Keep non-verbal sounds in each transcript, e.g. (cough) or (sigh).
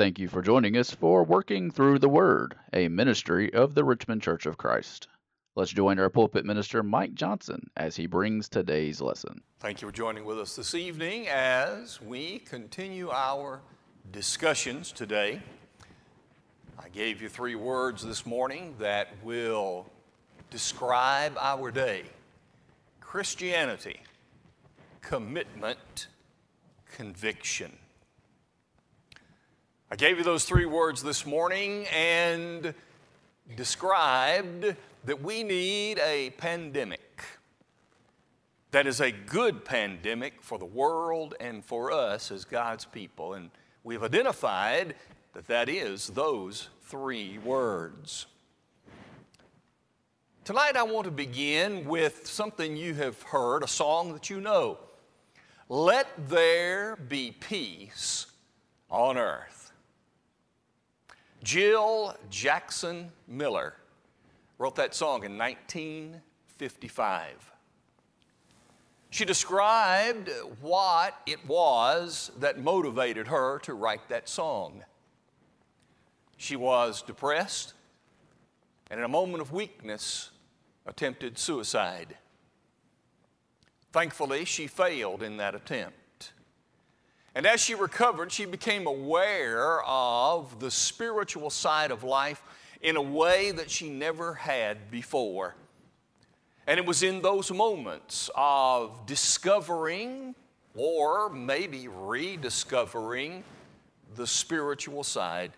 Thank you for joining us for Working Through the Word, a ministry of the Richmond Church of Christ. Let's join our pulpit minister, Mike Johnson, as he brings today's lesson. Thank you for joining with us this evening as we continue our discussions today. I gave you three words this morning that will describe our day Christianity, commitment, conviction. I gave you those three words this morning and described that we need a pandemic that is a good pandemic for the world and for us as God's people. And we've identified that that is those three words. Tonight, I want to begin with something you have heard, a song that you know. Let there be peace on earth. Jill Jackson Miller wrote that song in 1955. She described what it was that motivated her to write that song. She was depressed and, in a moment of weakness, attempted suicide. Thankfully, she failed in that attempt. And as she recovered, she became aware of the spiritual side of life in a way that she never had before. And it was in those moments of discovering or maybe rediscovering the spiritual side,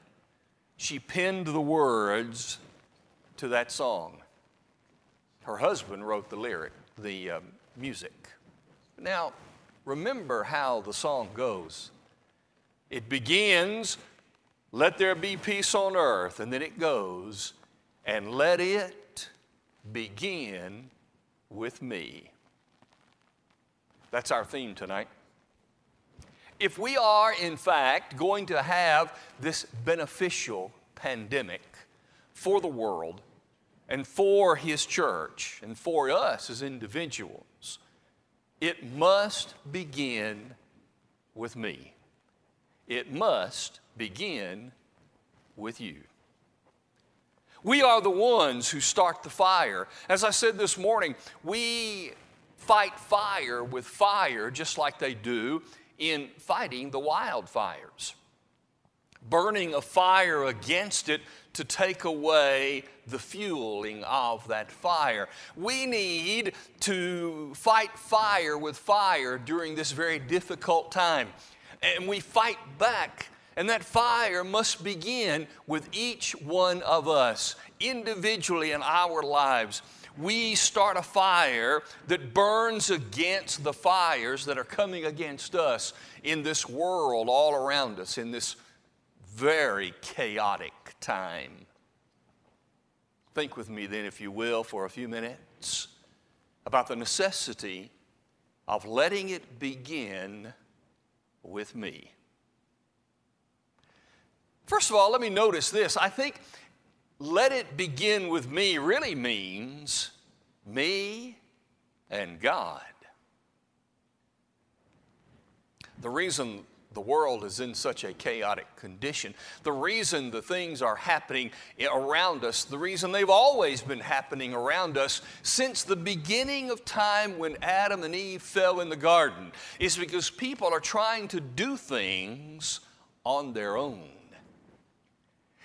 she penned the words to that song. Her husband wrote the lyric, the um, music. Now, remember how the song goes. It begins, let there be peace on earth, and then it goes, and let it begin with me. That's our theme tonight. If we are, in fact, going to have this beneficial pandemic for the world and for His church and for us as individuals, it must begin with me. It must begin with you. We are the ones who start the fire. As I said this morning, we fight fire with fire just like they do in fighting the wildfires. Burning a fire against it to take away the fueling of that fire. We need to fight fire with fire during this very difficult time. And we fight back. And that fire must begin with each one of us individually in our lives. We start a fire that burns against the fires that are coming against us in this world all around us, in this very chaotic time. Think with me then, if you will, for a few minutes about the necessity of letting it begin with me. First of all, let me notice this. I think let it begin with me really means me and God. The reason the world is in such a chaotic condition. The reason the things are happening around us, the reason they've always been happening around us since the beginning of time when Adam and Eve fell in the garden, is because people are trying to do things on their own.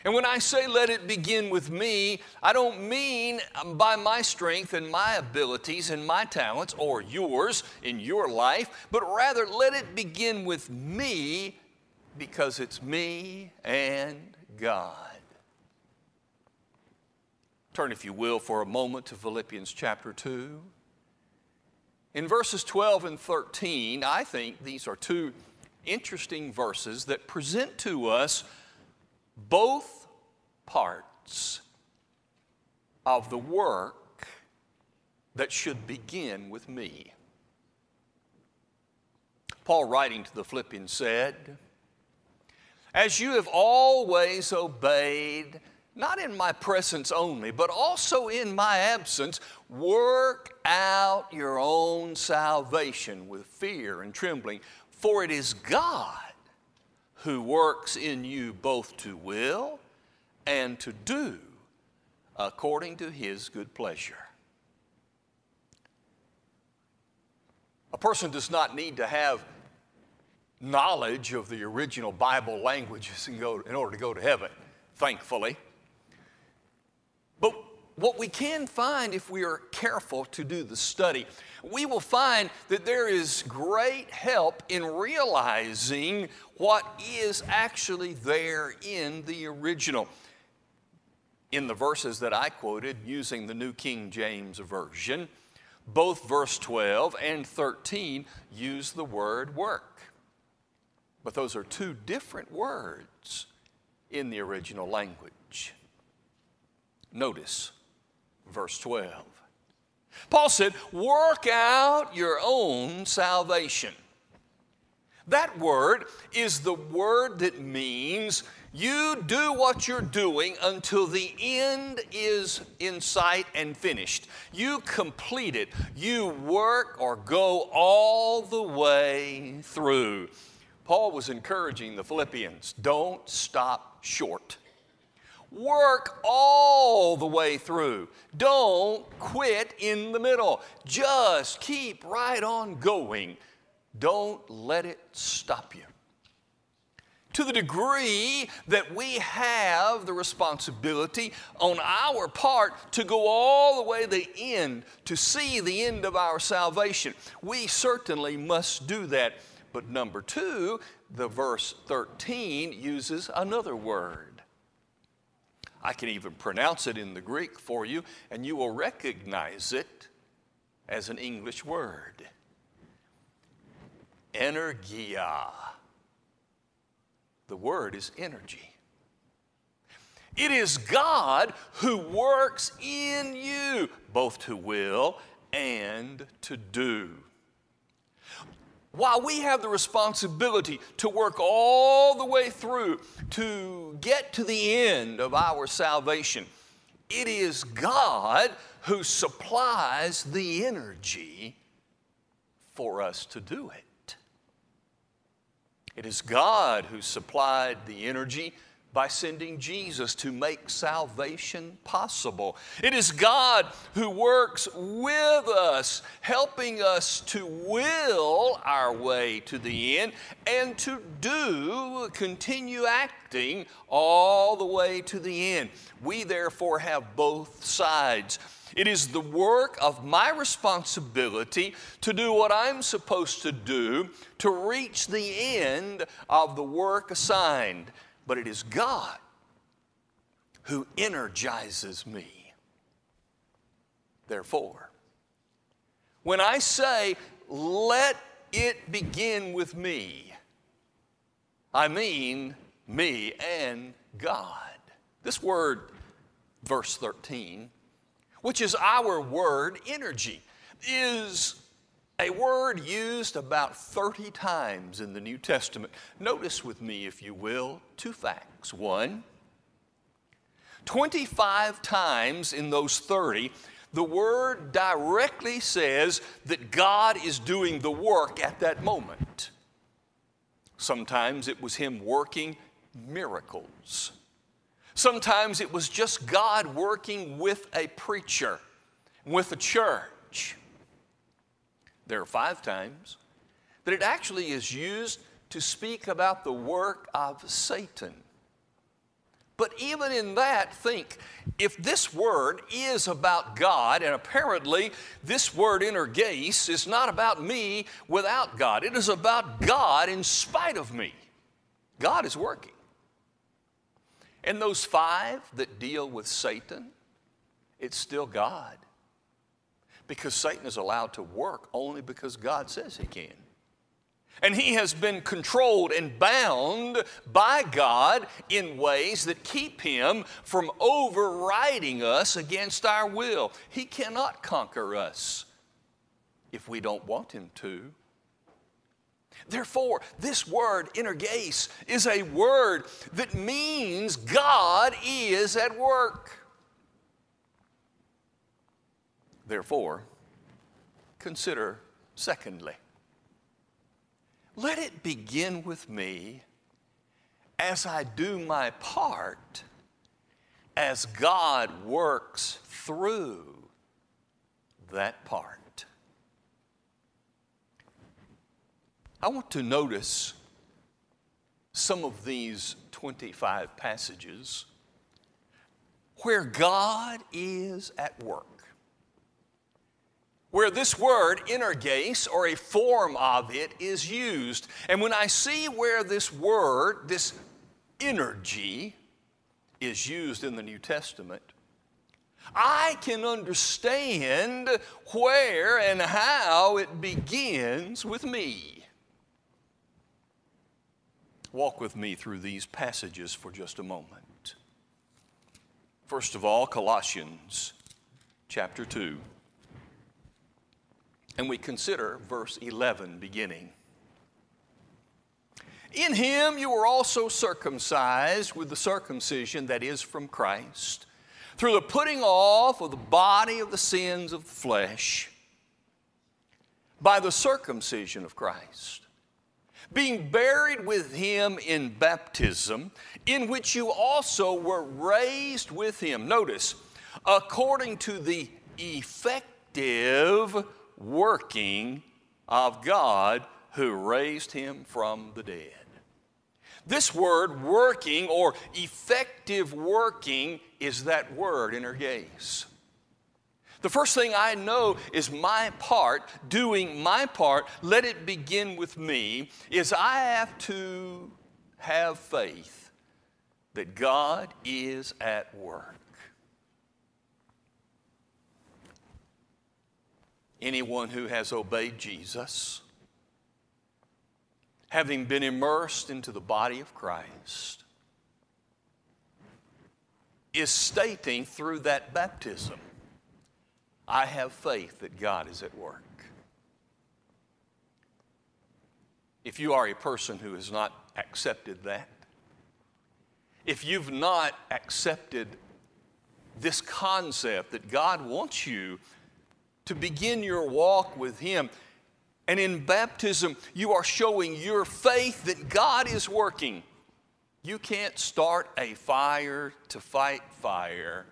And when I say let it begin with me, I don't mean by my strength and my abilities and my talents or yours in your life, but rather let it begin with me because it's me and God. Turn, if you will, for a moment to Philippians chapter 2. In verses 12 and 13, I think these are two interesting verses that present to us both parts of the work that should begin with me. Paul, writing to the Philippians, said, As you have always obeyed, not in my presence only, but also in my absence, work out your own salvation with fear and trembling, for it is God who works in you both to will and to do according to his good pleasure. A person does not need to have knowledge of the original Bible languages in, order to go to heaven, thankfully. But what we can find if we are careful to do the study, we will find that there is great help in realizing what is actually there in the original. In the verses that I quoted using the New King James Version, both verse 12 and 13 use the word work. But those are two different words in the original language. Notice verse 12. Paul said, Work out your own salvation. That word is the word that means you do what you're doing until the end is in sight and finished. You complete it. You work or go all the way through. Paul was encouraging the Philippians don't stop short. Work all the way through. Don't quit in the middle. Just keep right on going. Don't let it stop you to the degree that we have the responsibility on our part to go all the way to the end, to see the end of our salvation. We certainly must do that. But number two, the verse 13 uses another word. I can even pronounce it in the Greek for you, and you will recognize it as an English word. Energia. The word is energy. It is God who works in you, both to will and to do. While we have the responsibility to work all the way through to get to the end of our salvation, it is God who supplies the energy for us to do it. It is God who supplied the energy by sending Jesus to make salvation possible. It is God who works with us, helping us to will our way to the end and to do, continue acting all the way to the end. We therefore have both sides. It is the work of my responsibility to do what I'm supposed to do to reach the end of the work assigned. But it is God who energizes me. Therefore, when I say, let it begin with me, I mean me and God. This word, verse 13, which is our word energy, is a word used about 30 times in the New Testament. Notice with me, if you will, two facts. One, 25 times in those 30, the word directly says that God is doing the work at that moment. Sometimes it was Him working miracles. Sometimes it was just God working with a preacher, with a church. There are five times that it actually is used to speak about the work of Satan. But even in that, think if this word is about God, and apparently this word energeis is not about me without God, it is about God in spite of me. God is working. And those five that deal with Satan, it's still God. Because Satan is allowed to work only because God says he can. And he has been controlled and bound by God in ways that keep him from overriding us against our will. He cannot conquer us if we don't want him to. Therefore, this word, energeis, is a word that means God is at work. Therefore, consider secondly, let it begin with me as I do my part, as God works through that part. I want to notice some of these 25 passages where God is at work. Where this word, energes, or a form of it, is used. And when I see where this word, this energy, is used in the New Testament, I can understand where and how it begins with me. Walk with me through these passages for just a moment. First of all, Colossians chapter 2. And we consider verse 11 beginning. In him you were also circumcised with the circumcision that is from Christ, through the putting off of the body of the sins of the flesh by the circumcision of Christ, being buried with him in baptism, in which you also were raised with him. Notice, according to the effective working of God who raised him from the dead. This word, working or effective working, is that word energes. The first thing I know is my part, doing my part, let it begin with me, is I have to have faith that God is at work. Anyone who has obeyed Jesus having been immersed into the body of Christ, is stating through that baptism, I have faith that God is at work. If you are a person who has not accepted that, if you've not accepted this concept that God wants you to begin your walk with Him, and in baptism, you are showing your faith that God is working. You can't start a fire to fight fire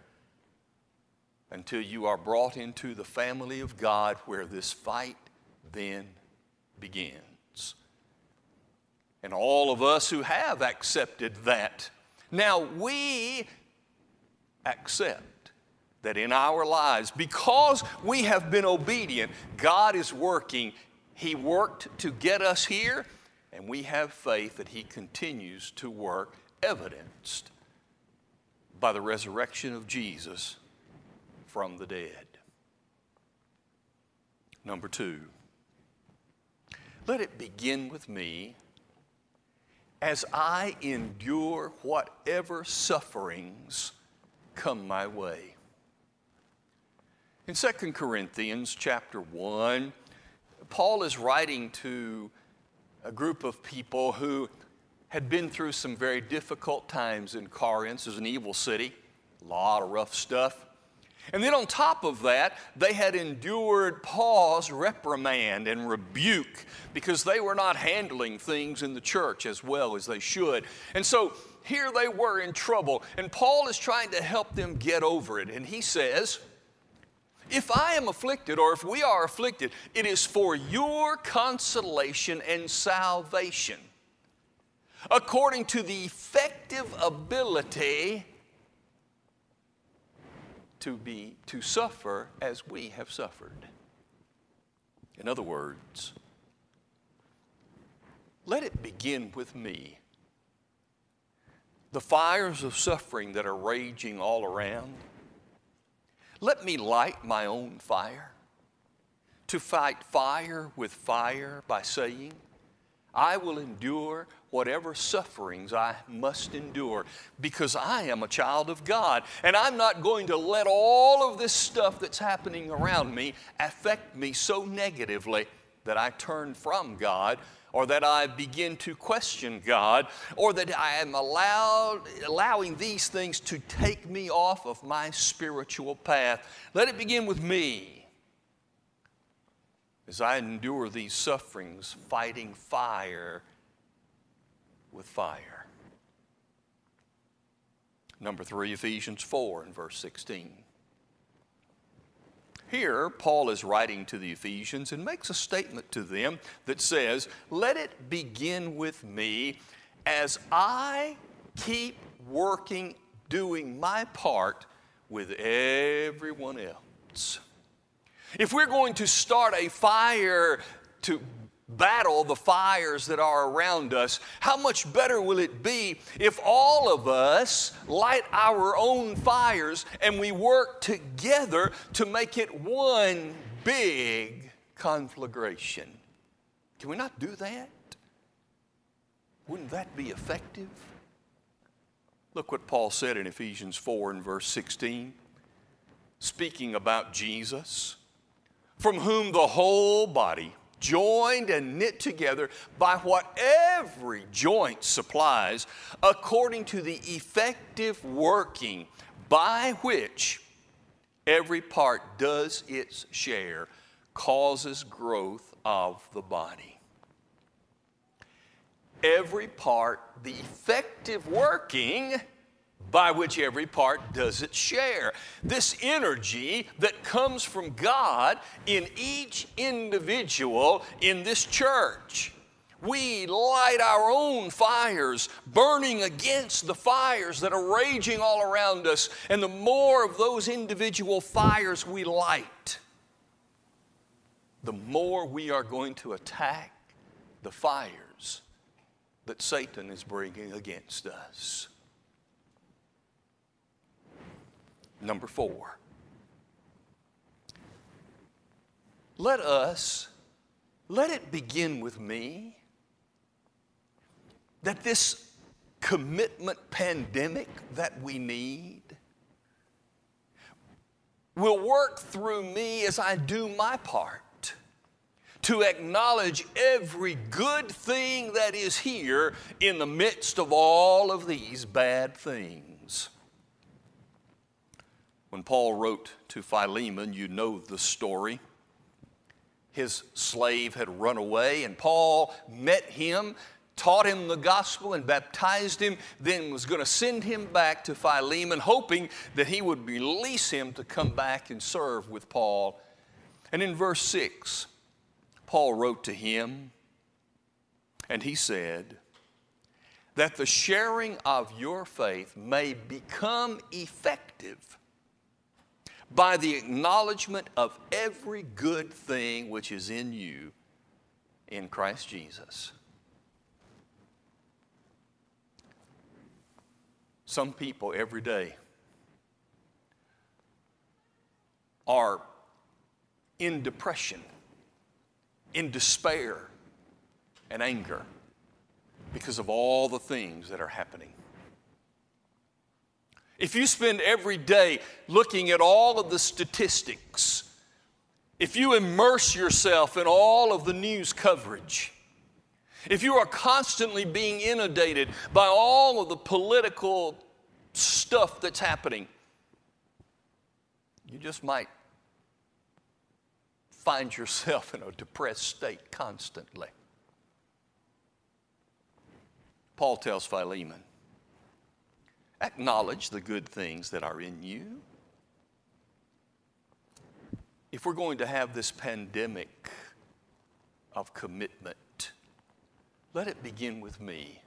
until you are brought into the family of God where this fight then begins. And all of us who have accepted that, now we accept that in our lives, because we have been obedient, God is working he worked to get us here, and we have faith that He continues to work, evidenced by the resurrection of Jesus from the dead. Number two, let it begin with me as I endure whatever sufferings come my way. In 2 Corinthians chapter 1, Paul is writing to a group of people who had been through some very difficult times in Corinth. It was an evil city, a lot of rough stuff. And then on top of that, they had endured Paul's reprimand and rebuke because they were not handling things in the church as well as they should. And so here they were in trouble, and Paul is trying to help them get over it. And he says, if I am afflicted, or if we are afflicted, it is for your consolation and salvation, according to the effective ability to be to suffer as we have suffered. In other words, let it begin with me. The fires of suffering that are raging all around let me light my own fire. To fight fire with fire by saying, I will endure whatever sufferings I must endure because I am a child of God. And I'm not going to let all of this stuff that's happening around me affect me so negatively that I turn from God or that I begin to question God, or that I am allowed, allowing these things to take me off of my spiritual path. Let it begin with me. As I endure these sufferings, fighting fire with fire. Number three, Ephesians 4 and verse 16. Here, Paul is writing to the Ephesians and makes a statement to them that says, Let it begin with me as I keep working, doing my part with everyone else. If we're going to start a fire to battle the fires that are around us, how much better will it be if all of us light our own fires and we work together to make it one big conflagration? Can we not do that? Wouldn't that be effective? Look what Paul said in Ephesians 4 and verse 16, speaking about Jesus, from whom the whole body joined and knit together by what every joint supplies, according to the effective working by which every part does its share, causes growth of the body. Every part, the effective working by which every part does its share. This energy that comes from God in each individual in this church. We light our own fires, burning against the fires that are raging all around us. And the more of those individual fires we light, the more we are going to attack the fires that Satan is bringing against us. Number four, let us, let it begin with me that this commitment pandemic that we need will work through me as I do my part to acknowledge every good thing that is here in the midst of all of these bad things. When Paul wrote to Philemon, you know the story. His slave had run away, and Paul met him, taught him the gospel, and baptized him, then was going to send him back to Philemon, hoping that he would release him to come back and serve with Paul. And in verse 6, Paul wrote to him, and he said, that the sharing of your faith may become effective by the acknowledgement of every good thing which is in you in Christ Jesus. Some people every day are in depression, in despair, and anger because of all the things that are happening. If you spend every day looking at all of the statistics, if you immerse yourself in all of the news coverage, if you are constantly being inundated by all of the political stuff that's happening, you just might find yourself in a depressed state constantly. Paul tells Philemon, Acknowledge the good things that are in you. If we're going to have this pandemic of commitment, let it begin with me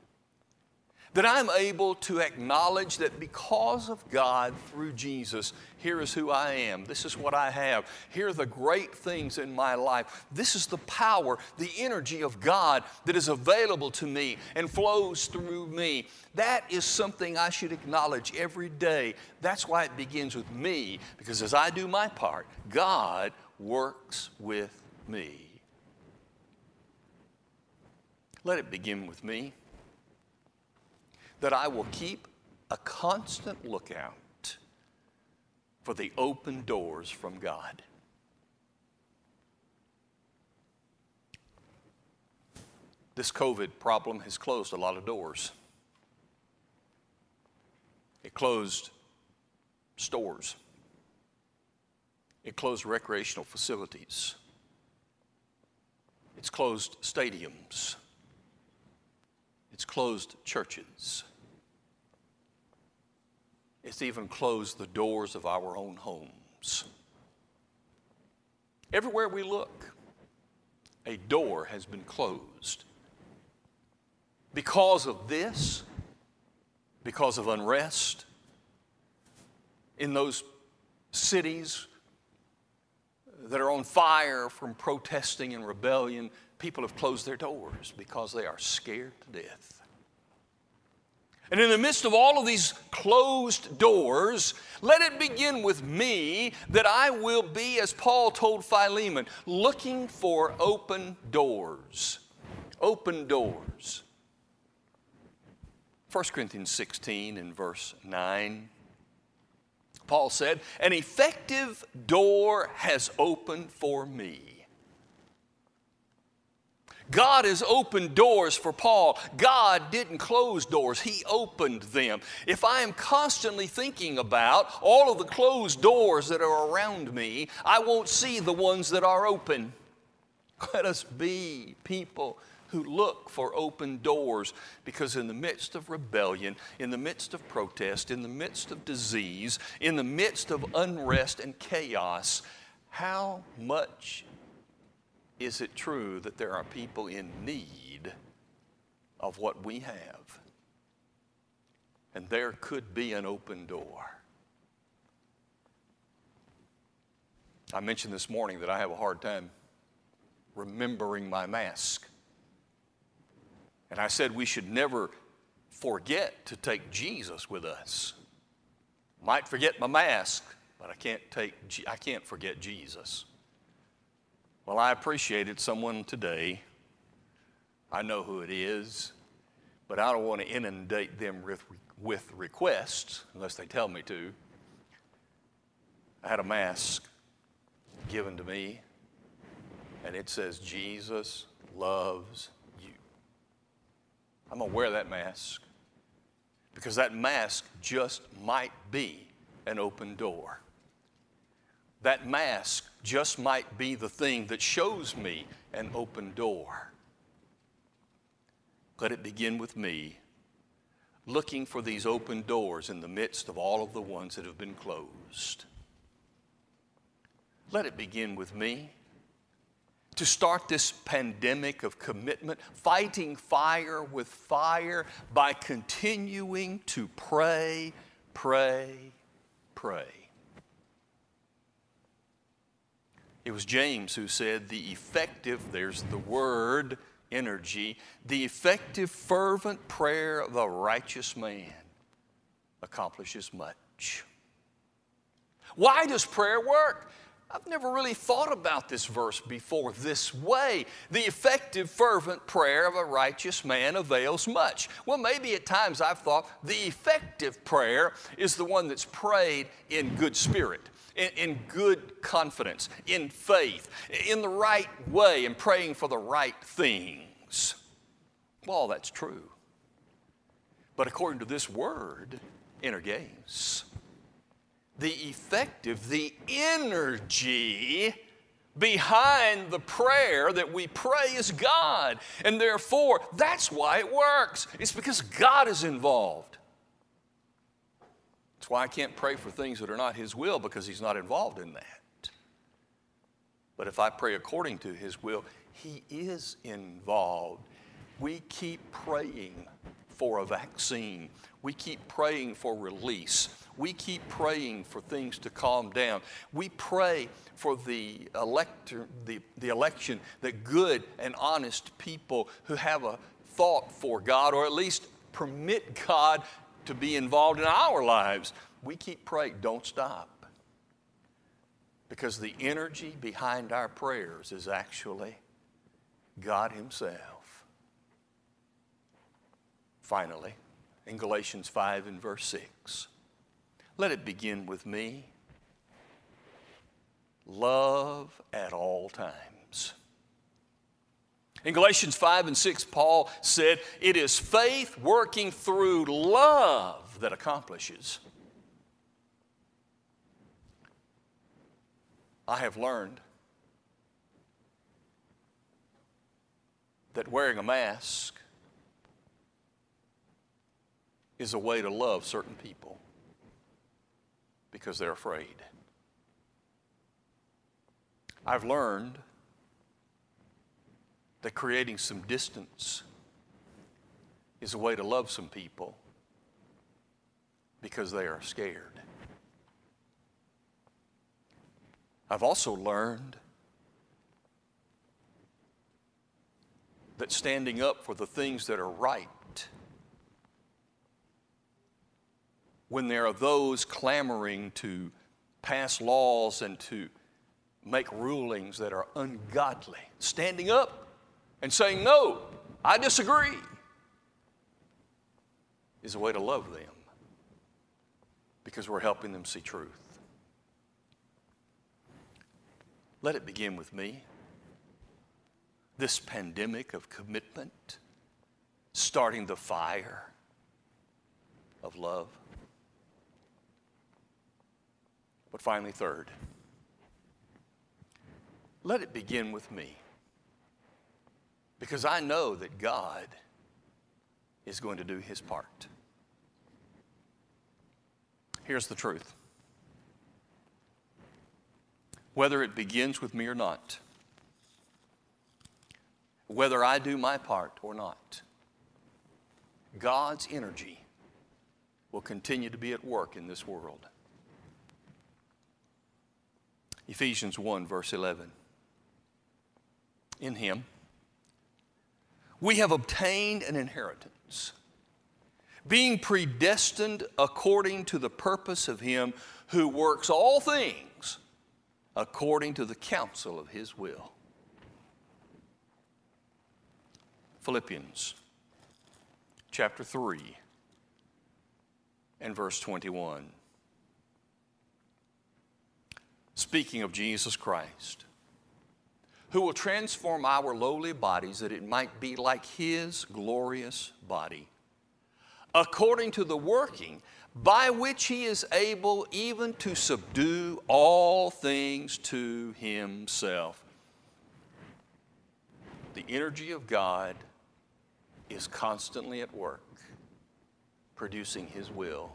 that I'm able to acknowledge that because of God through Jesus, here is who I am. This is what I have. Here are the great things in my life. This is the power, the energy of God that is available to me and flows through me. That is something I should acknowledge every day. That's why it begins with me, because as I do my part, God works with me. Let it begin with me that I will keep a constant lookout for the open doors from God. This COVID problem has closed a lot of doors. It closed stores. It closed recreational facilities. It's closed stadiums. It's closed churches. It's even closed the doors of our own homes. Everywhere we look, a door has been closed. Because of this, because of unrest in those cities that are on fire from protesting and rebellion, people have closed their doors because they are scared to death. And in the midst of all of these closed doors, let it begin with me that I will be, as Paul told Philemon, looking for open doors. Open doors. 1 Corinthians 16 and verse 9. Paul said, An effective door has opened for me. God has opened doors for Paul. God didn't close doors, He opened them. If I am constantly thinking about all of the closed doors that are around me, I won't see the ones that are open. Let us be people who look for open doors because, in the midst of rebellion, in the midst of protest, in the midst of disease, in the midst of unrest and chaos, how much is it true that there are people in need of what we have? And there could be an open door. I mentioned this morning that I have a hard time remembering my mask. And I said we should never forget to take Jesus with us. Might forget my mask, but I can't take I can't forget Jesus. Well, I appreciated someone today. I know who it is, but I don't want to inundate them with, with requests unless they tell me to. I had a mask given to me, and it says, Jesus loves you. I'm going to wear that mask because that mask just might be an open door that mask just might be the thing that shows me an open door. Let it begin with me looking for these open doors in the midst of all of the ones that have been closed. Let it begin with me to start this pandemic of commitment, fighting fire with fire by continuing to pray, pray, pray. It was James who said, The effective, there's the word, energy, the effective, fervent prayer of a righteous man accomplishes much. Why does prayer work? I've never really thought about this verse before this way. The effective, fervent prayer of a righteous man avails much. Well, maybe at times I've thought the effective prayer is the one that's prayed in good spirit in, in good confidence, in faith, in the right way, and praying for the right things. Well, that's true. But according to this word, energes, the effective, the energy behind the prayer that we pray is God. And therefore, that's why it works. It's because God is involved. That's why I can't pray for things that are not His will because He's not involved in that. But if I pray according to His will, He is involved. We keep praying for a vaccine. We keep praying for release. We keep praying for things to calm down. We pray for the, elector, the, the election that good and honest people who have a thought for God, or at least permit God to be involved in our lives, we keep praying. Don't stop. Because the energy behind our prayers is actually God Himself. Finally, in Galatians 5 and verse 6, let it begin with me. Love at all times. In Galatians 5 and 6, Paul said, It is faith working through love that accomplishes. I have learned that wearing a mask is a way to love certain people. because they're afraid. I've learned that creating some distance is a way to love some people because they are scared. I've also learned that standing up for the things that are right, when there are those clamoring to pass laws and to make rulings that are ungodly, standing up and saying, No, I disagree, is a way to love them because we're helping them see truth. Let it begin with me. This pandemic of commitment, starting the fire of love. But finally, third, let it begin with me. Because I know that God is going to do his part. Here's the truth whether it begins with me or not, whether I do my part or not, God's energy will continue to be at work in this world. Ephesians 1, verse 11. In Him, we have obtained an inheritance, being predestined according to the purpose of Him who works all things according to the counsel of His will. Philippians chapter 3 and verse 21. Speaking of Jesus Christ who will transform our lowly bodies that it might be like His glorious body, according to the working by which He is able even to subdue all things to Himself. The energy of God is constantly at work, producing His will.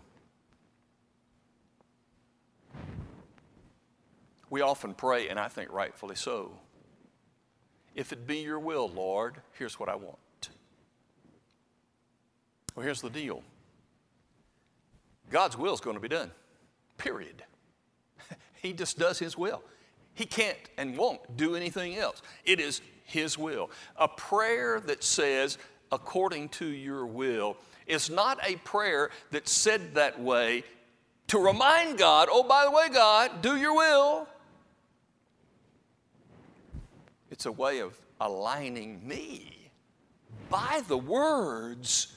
We often pray, and I think rightfully so if it be your will, Lord, here's what I want. Well, here's the deal God's will is going to be done, period. (laughs) he just does His will. He can't and won't do anything else. It is His will. A prayer that says, according to your will, is not a prayer that's said that way to remind God, oh, by the way, God, do your will. It's a way of aligning me by the words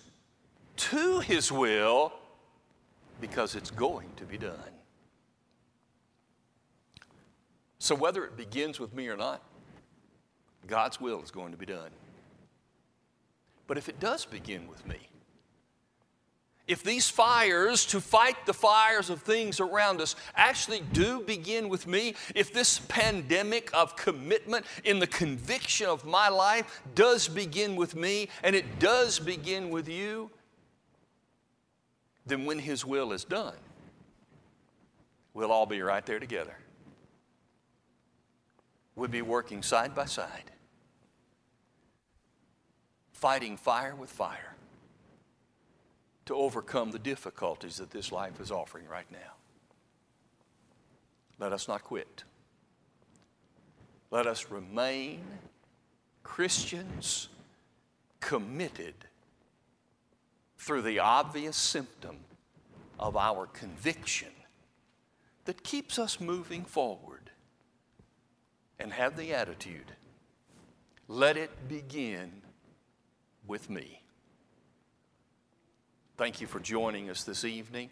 to His will because it's going to be done. So, whether it begins with me or not, God's will is going to be done. But if it does begin with me, if these fires to fight the fires of things around us actually do begin with me, if this pandemic of commitment in the conviction of my life does begin with me and it does begin with you, then when His will is done, we'll all be right there together. We'll be working side by side, fighting fire with fire to overcome the difficulties that this life is offering right now. Let us not quit. Let us remain Christians committed through the obvious symptom of our conviction that keeps us moving forward and have the attitude let it begin with me. Thank you for joining us this evening.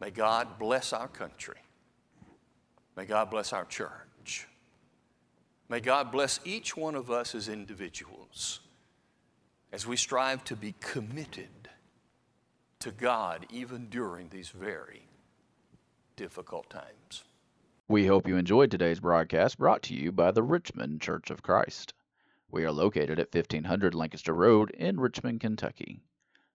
May God bless our country. May God bless our church. May God bless each one of us as individuals as we strive to be committed to God even during these very difficult times. We hope you enjoyed today's broadcast brought to you by the Richmond Church of Christ. We are located at 1500 Lancaster Road in Richmond, Kentucky.